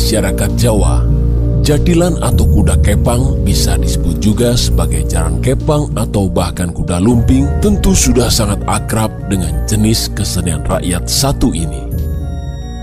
Masyarakat Jawa, jadilan atau kuda kepang bisa disebut juga sebagai jaran kepang atau bahkan kuda lumping tentu sudah sangat akrab dengan jenis kesenian rakyat satu ini.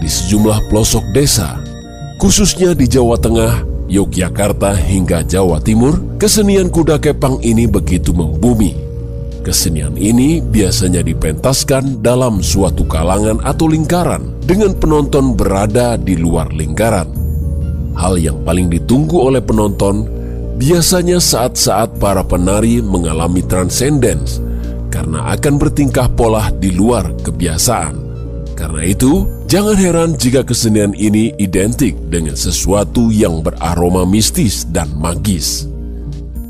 Di sejumlah pelosok desa, khususnya di Jawa Tengah, Yogyakarta hingga Jawa Timur, kesenian kuda kepang ini begitu membumi. Kesenian ini biasanya dipentaskan dalam suatu kalangan atau lingkaran dengan penonton berada di luar lingkaran. Hal yang paling ditunggu oleh penonton biasanya saat-saat para penari mengalami transcendence karena akan bertingkah pola di luar kebiasaan. Karena itu, jangan heran jika kesenian ini identik dengan sesuatu yang beraroma mistis dan magis.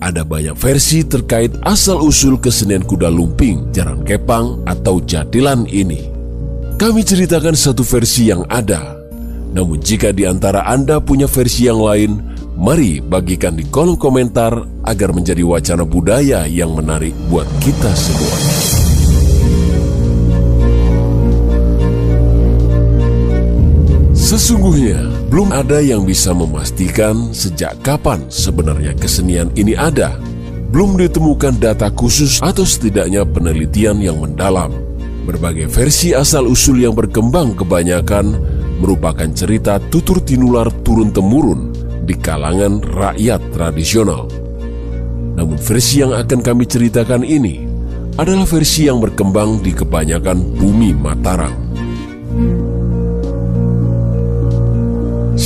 Ada banyak versi terkait asal-usul kesenian kuda lumping, jaran kepang, atau jadilan ini. Kami ceritakan satu versi yang ada. Namun jika di antara Anda punya versi yang lain, mari bagikan di kolom komentar agar menjadi wacana budaya yang menarik buat kita semua. Sesungguhnya, belum ada yang bisa memastikan sejak kapan sebenarnya kesenian ini ada. Belum ditemukan data khusus atau setidaknya penelitian yang mendalam. Berbagai versi asal-usul yang berkembang kebanyakan merupakan cerita tutur tinular turun-temurun di kalangan rakyat tradisional. Namun versi yang akan kami ceritakan ini adalah versi yang berkembang di kebanyakan bumi Mataram.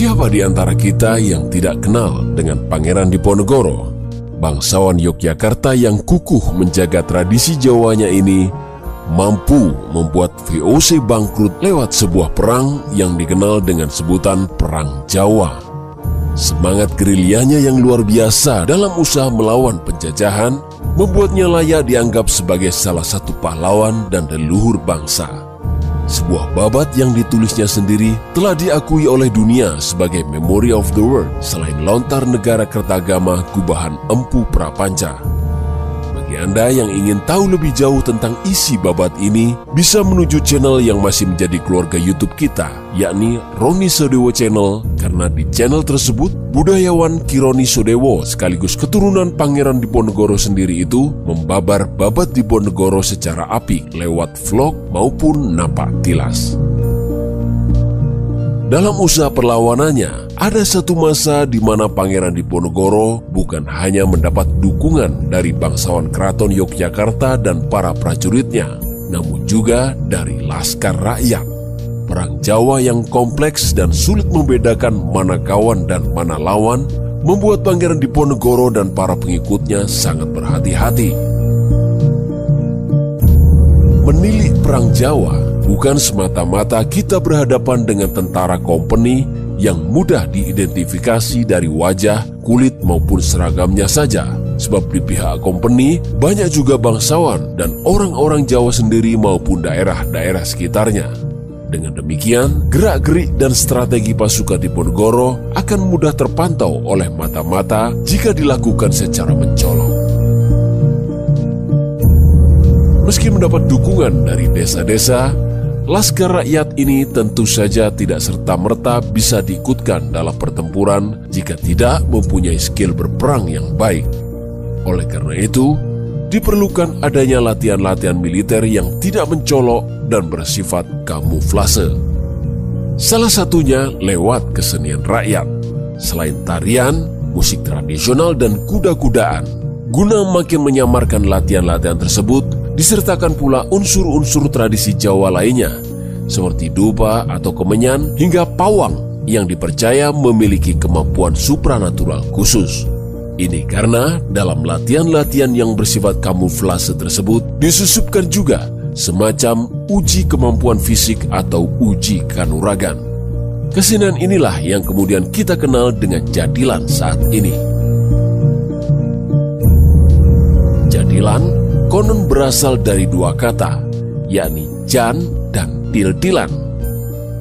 Siapa di antara kita yang tidak kenal dengan Pangeran Diponegoro? Bangsawan Yogyakarta yang kukuh menjaga tradisi Jawanya ini mampu membuat VOC bangkrut lewat sebuah perang yang dikenal dengan sebutan Perang Jawa. Semangat gerilyanya yang luar biasa dalam usaha melawan penjajahan membuatnya layak dianggap sebagai salah satu pahlawan dan leluhur bangsa. Sebuah babat yang ditulisnya sendiri telah diakui oleh dunia sebagai Memory of the World selain lontar negara Kertagama Gubahan Empu Prapanca. Bagi Anda yang ingin tahu lebih jauh tentang isi babat ini, bisa menuju channel yang masih menjadi keluarga YouTube kita, yakni Roni Sodewo Channel, karena di channel tersebut, budayawan Kironi Sodewo sekaligus keturunan Pangeran Diponegoro sendiri itu membabar babat Diponegoro secara apik lewat vlog maupun napak tilas. Dalam usaha perlawanannya, ada satu masa di mana Pangeran Diponegoro bukan hanya mendapat dukungan dari bangsawan keraton Yogyakarta dan para prajuritnya, namun juga dari laskar rakyat. Perang Jawa yang kompleks dan sulit membedakan mana kawan dan mana lawan membuat Pangeran Diponegoro dan para pengikutnya sangat berhati-hati. Menilik Perang Jawa bukan semata-mata kita berhadapan dengan tentara kompeni yang mudah diidentifikasi dari wajah, kulit maupun seragamnya saja. Sebab di pihak kompeni banyak juga bangsawan dan orang-orang Jawa sendiri maupun daerah-daerah sekitarnya. Dengan demikian, gerak-gerik dan strategi pasukan Diponegoro akan mudah terpantau oleh mata-mata jika dilakukan secara mencolok. Meski mendapat dukungan dari desa-desa, Laskar rakyat ini tentu saja tidak serta-merta bisa diikutkan dalam pertempuran jika tidak mempunyai skill berperang yang baik. Oleh karena itu, diperlukan adanya latihan-latihan militer yang tidak mencolok dan bersifat kamuflase. Salah satunya lewat kesenian rakyat. Selain tarian, musik tradisional dan kuda-kudaan, guna makin menyamarkan latihan-latihan tersebut, disertakan pula unsur-unsur tradisi Jawa lainnya, seperti dupa atau kemenyan hingga pawang yang dipercaya memiliki kemampuan supranatural khusus. Ini karena dalam latihan-latihan yang bersifat kamuflase tersebut disusupkan juga semacam uji kemampuan fisik atau uji kanuragan. Kesenian inilah yang kemudian kita kenal dengan jadilan saat ini. Jadilan konon berasal dari dua kata, yakni jan dan tiltilan.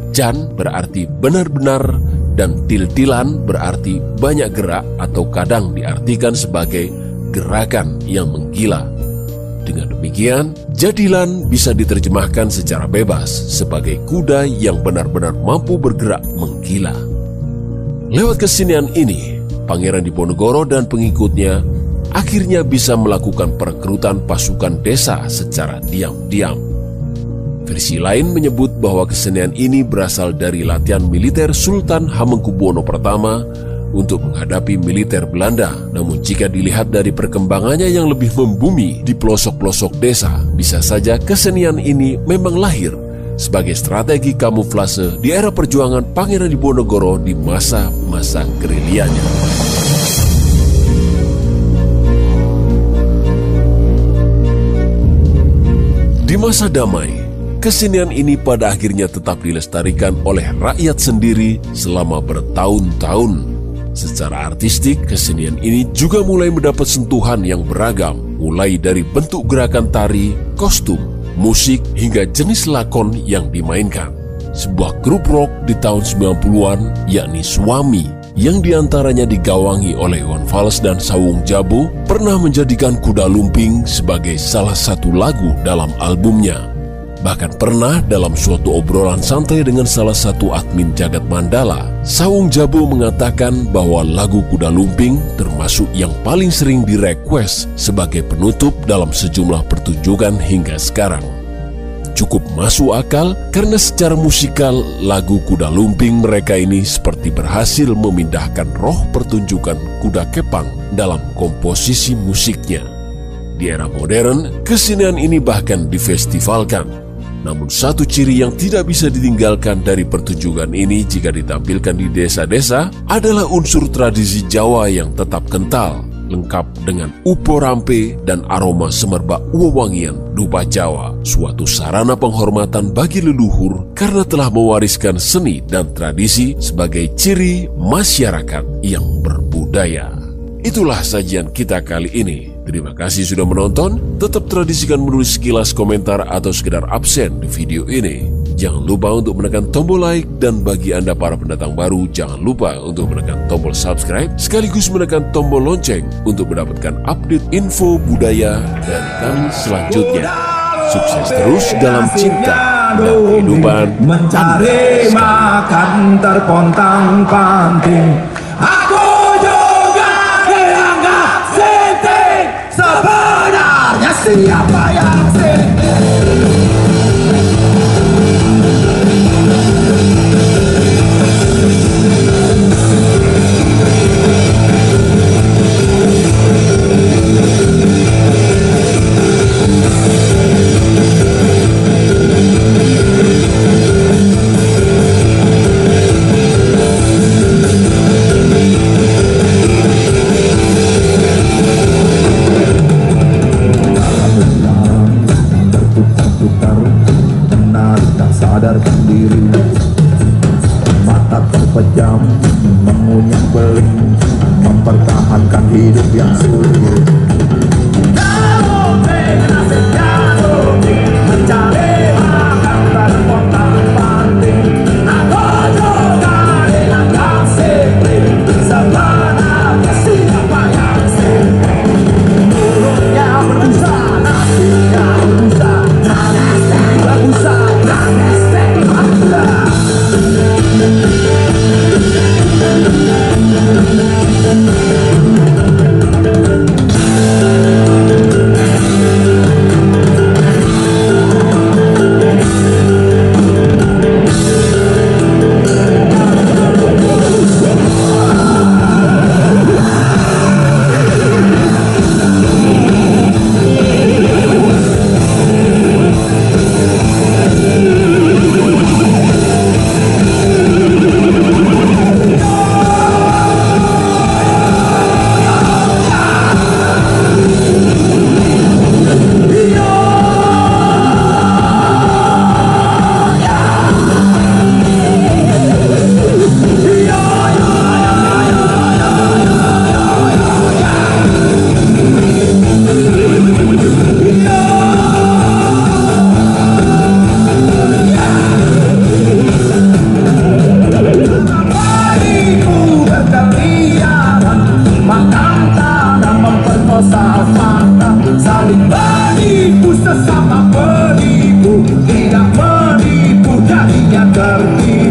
Jan berarti benar-benar dan tiltilan berarti banyak gerak atau kadang diartikan sebagai gerakan yang menggila. Dengan demikian, jadilan bisa diterjemahkan secara bebas sebagai kuda yang benar-benar mampu bergerak menggila. Lewat kesenian ini, Pangeran Diponegoro dan pengikutnya akhirnya bisa melakukan perekrutan pasukan desa secara diam-diam. Versi lain menyebut bahwa kesenian ini berasal dari latihan militer Sultan Hamengkubuwono pertama untuk menghadapi militer Belanda. Namun jika dilihat dari perkembangannya yang lebih membumi di pelosok-pelosok desa, bisa saja kesenian ini memang lahir sebagai strategi kamuflase di era perjuangan Pangeran Diponegoro di masa-masa gerilianya. Masa damai, kesenian ini pada akhirnya tetap dilestarikan oleh rakyat sendiri selama bertahun-tahun Secara artistik, kesenian ini juga mulai mendapat sentuhan yang beragam, mulai dari bentuk gerakan tari, kostum, musik, hingga jenis lakon yang dimainkan. Sebuah grup rock di tahun 90-an, yakni Suami, yang di antaranya digawangi oleh Fals dan Sawung Jabo, pernah menjadikan Kuda Lumping sebagai salah satu lagu dalam albumnya. Bahkan pernah dalam suatu obrolan santai dengan salah satu admin Jagat Mandala, Sawung Jabo mengatakan bahwa lagu Kuda Lumping termasuk yang paling sering direquest sebagai penutup dalam sejumlah pertunjukan hingga sekarang. Cukup masuk akal karena secara musikal lagu Kuda Lumping mereka ini seperti berhasil memindahkan roh pertunjukan kuda kepang dalam komposisi musiknya. Di era modern, kesenian ini bahkan difestivalkan namun satu ciri yang tidak bisa ditinggalkan dari pertunjukan ini jika ditampilkan di desa-desa adalah unsur tradisi Jawa yang tetap kental, lengkap dengan upo rampe dan aroma semerbak wewangian dupa Jawa, suatu sarana penghormatan bagi leluhur karena telah mewariskan seni dan tradisi sebagai ciri masyarakat yang berbudaya. Itulah sajian kita kali ini. Terima kasih sudah menonton. Tetap tradisikan menulis sekilas komentar atau sekedar absen di video ini. Jangan lupa untuk menekan tombol like dan bagi Anda para pendatang baru, jangan lupa untuk menekan tombol subscribe sekaligus menekan tombol lonceng untuk mendapatkan update info budaya dari kami selanjutnya. Sukses terus dalam cinta dan kehidupan mencari makan terpontang panting. Aku siapa yang pintar Benar tak sadarkan diri. Mata terpejam Mengunyah beling Mempertahankan hidup yang sulit. you.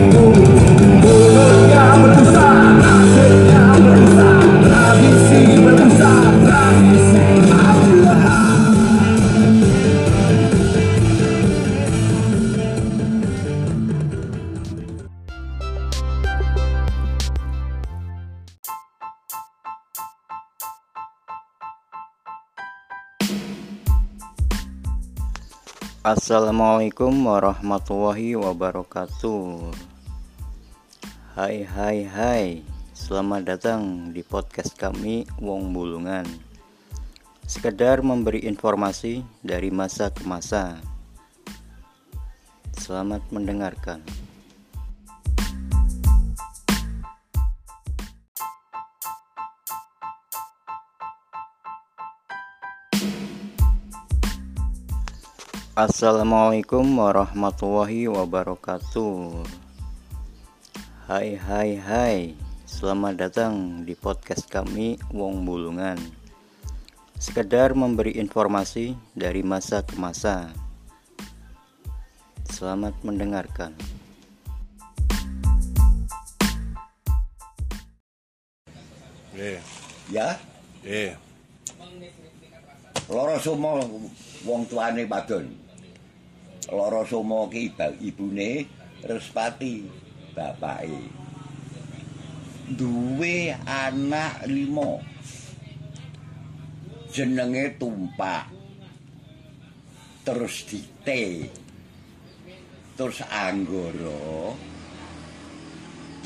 Assalamualaikum warahmatullahi wabarakatuh. Hai hai hai. Selamat datang di podcast kami Wong Bulungan. Sekedar memberi informasi dari masa ke masa. Selamat mendengarkan Assalamualaikum warahmatullahi wabarakatuh. Hai hai hai. Selamat datang di podcast kami Wong Bulungan. Sekedar memberi informasi dari masa ke masa. Selamat mendengarkan. Iya, ya? Iya, loro sumo wong tuane wadon loro sumo ki ibune Respati bapake. Duwe anak lima. Jenenge Tumpak. Terus Dite. Terus Anggara.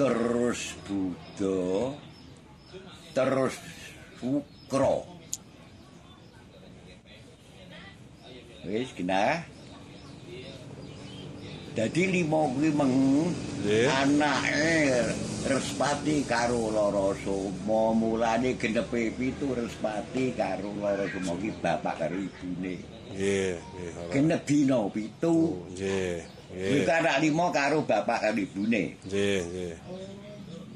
Terus Buddha. Terus Sukro wis kena Dadi lima kuwi meng Nggih. anake Respati karo Loro Somo mulane genepe pitu Respati karo Loro Somo ki bapak karo ibune. Genep dina pitu. Iya, Kuwi iya, anak lima karo bapak karo ibune. iya, iya.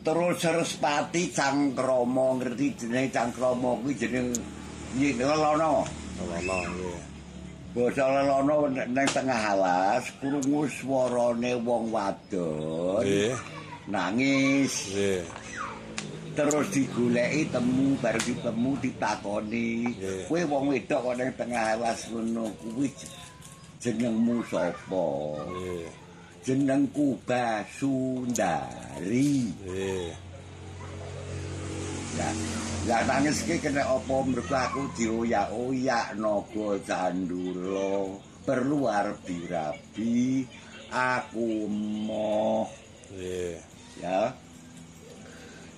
Terus Respati Cangkrama ngerti jenenge Cangkrama kuwi jeneng Lelono. Ora ono, iya. Basa lelono nang tengah alas krungu swarane wong wadon. Iya, Nangis. iya, Terus digoleki temu bareng ditemu ditakoni. Kowe wong wedok kok nang tengah alas ngono kuwi jenengmu sapa? iya, Jenengku Basundari. iya. Ya, ya nangis ki kena apa? Mergo aku dioyak-oyak naga candula perlu arep dirabi. Aku moh. Iya, ya.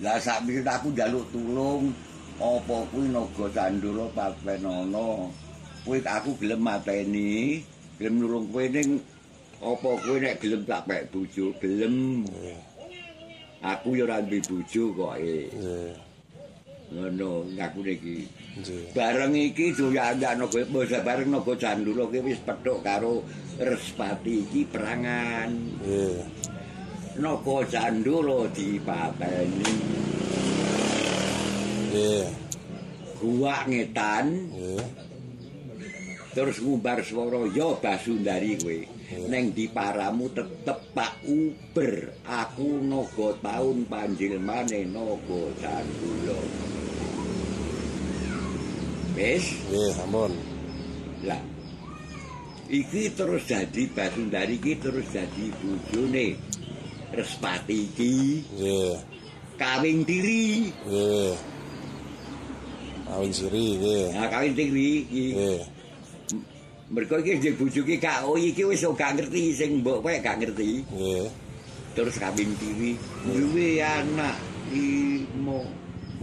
Lah sak aku njaluk tulung. Apa kuwi naga candula patenono kuwi aku gelem mateni. Gelem nulung kowe ning apa kowe nek gelem tak pek bojo? Gelem. Iya, aku ya ora duwe bojo kok eh. ngono ngakune iki. Bareng iki doyan-doyan kowe wis bareng naga candulo ki wis petuk karo Respati iki perangan. Naga candulo dipateni. Nggih. Gua ngetan. Nggih. Terus ngumbar swara ya Basundari kowe neng diparamu tetep Pak Uber aku naga taun panjilmane naga candula wis iya, ampun. Lah. Iki terus jadi Basundari iki terus jadi bojone Respati iki Iya, kawin tiri. iya. Awin siri, iya, Nah, kawin tiri iki. iya, Mergo iki bojo iki gak oh iki wis gak ngerti sing mbok kowe gak ngerti. iya, Terus kawin tiri duwe anak limo.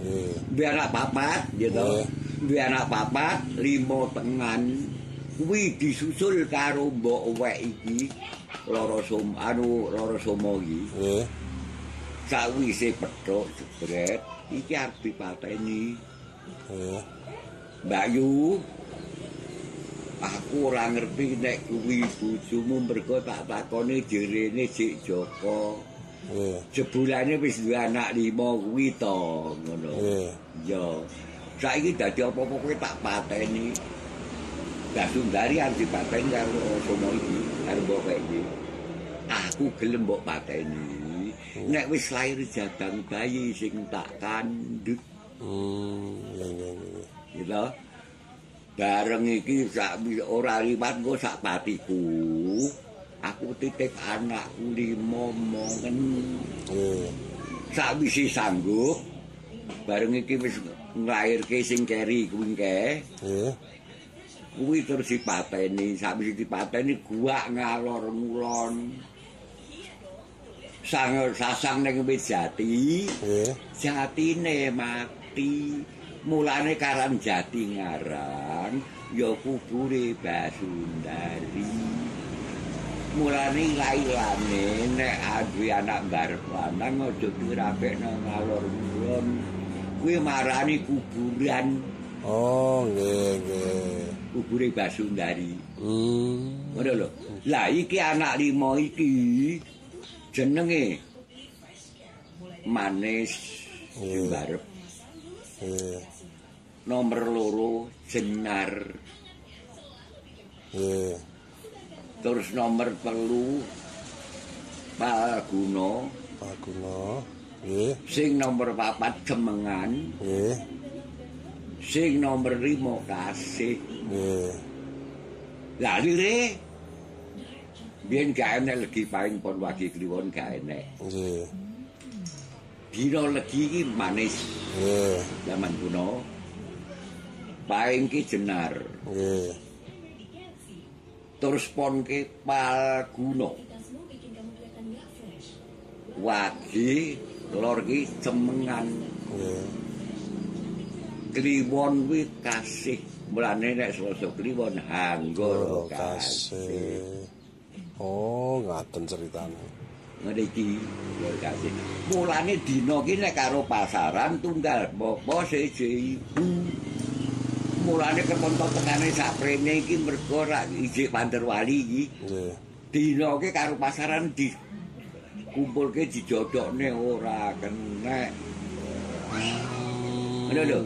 iya, Duwe anak papat gitu. Iya. Duwe anak papat limo tengan. Kuwi disusul karo mbok wek iki. Loro som anu loro somo iki. iya, sawise pethuk jebret iki arep dipateni iya, Mbak Yu aku ora ngerti nek kuwi bojomu mergo tak takoni jerene Cik Joko. Iya, jebulane wis duwe anak lima kuwi to ngono. Iya, ya saiki dadi apa-apa kowe tak pateni. Mbak Sundari arep dipateni karo somo iki karo mbok iki. Aku gelem mbok pateni. Nek wis lair jadang bayi sing tak kandhut. Hmm, iya, iya, iya. gitu bareng iki sak ora liwat engko sak patiku. Aku titip anakku limo mongen. Iya, sakwise sanggup. Bareng iki wis nglairke sing keri kuwi kae iya, Kuwi terus dipateni, sampe dipateni gua ngalor ngulon. Sang sasang ning wit jati, Nggih. jatine mati. Mulane karan jati ngarang ya kubure Basundari. Mulane lailane nek duwe anak barep lanang aja dirapekno ngalor ngulon. Kuwi marani kuburan, Oh, nggih, nggih. kubure Basundari. Hmm. Ngono lho. Lah iki anak lima iki jenenge Manis Iya. Jembarep. Nggih. Nomor loro Jenar. Nggih. Terus nomor telu Palguna. Pak Guno. Nggih. Sing nomor papat Cemengan. Nggih. Sing nomor lima Kasih. Nggih. Lah lire Biyen gak enek legi paling pon wagi kliwon gak enek. Nggih. Dina legi iki manis Nggih. zaman kuno. Paling ki jenar. Nggih. Terus pon ke palguna. Wagi lor ki cemengan. Nggih. Kliwon kuwi kasih. Mulane nek Selasa kliwon hanggara kasih. kasih. Oh, ngaten ceritane. Ngene iki lor kasih. Mulane dina ki nek karo pasaran tunggal apa siji ibu. Mulane ketonton tekane saprene iki mergo ra ijik Panderwali iki. Nggih. Dina ki karo pasaran di kumpulke dijodokne ora kenek. Ngono lho.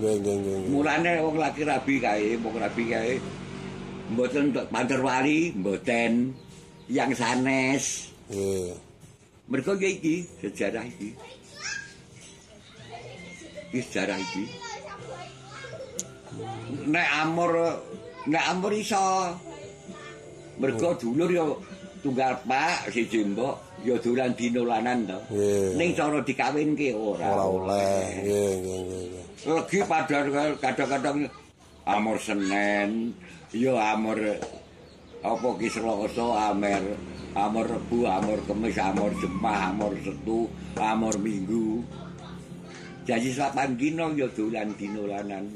Mulane wong laki rabi kae, wong rabi kae mboten untuk Panderwali, mboten yang sanes. Nggih. Mergo iki sejarah iki. Iki sejarah iki. Nek amor nek amor iso mergo dulur ya tunggal pak siji mbok ya dolan dinolanan to. Ning cara dikawinke ora. Ora oleh. Nggih, nggih. Legi padha kadang-kadang amor Senin, ya amor apa ki Selasa, amer amor Rebu, amor Kamis, amor Jumat, amor Setu, amor Minggu. Jadi sapan dino ya dolan dinolanan.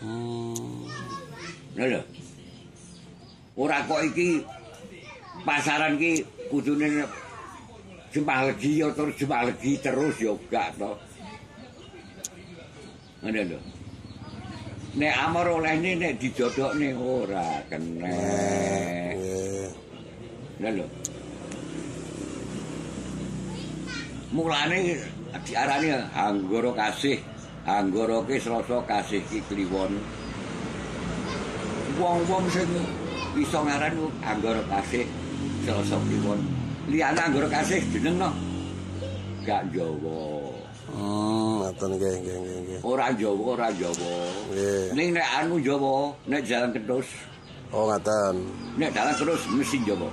Hmm. Lho. Ora kok iki pasaran ki kudune Jumat legi ya terus Jumat legi terus ya gak to. Ngono lho. Nek amor olehne nek didodokne ora. Nggih. Lha lho. Mulane diarani Anggara Kasih. Anggara ki Selasa Kasih ki kliwon. Wong-wong sing iso ngaran ku Anggara Kasih Selasa kliwon. Liyane Anggara Kasih jeneng no. Gak Jawa. Hmm, ngaten nggih, nggih, nggih. Ora Jawa, ora Jawa. Nggih. Ning nek anu Jawa, nek jalan kedus, Oh, ngaten. nek dalan terus mesti Jawa.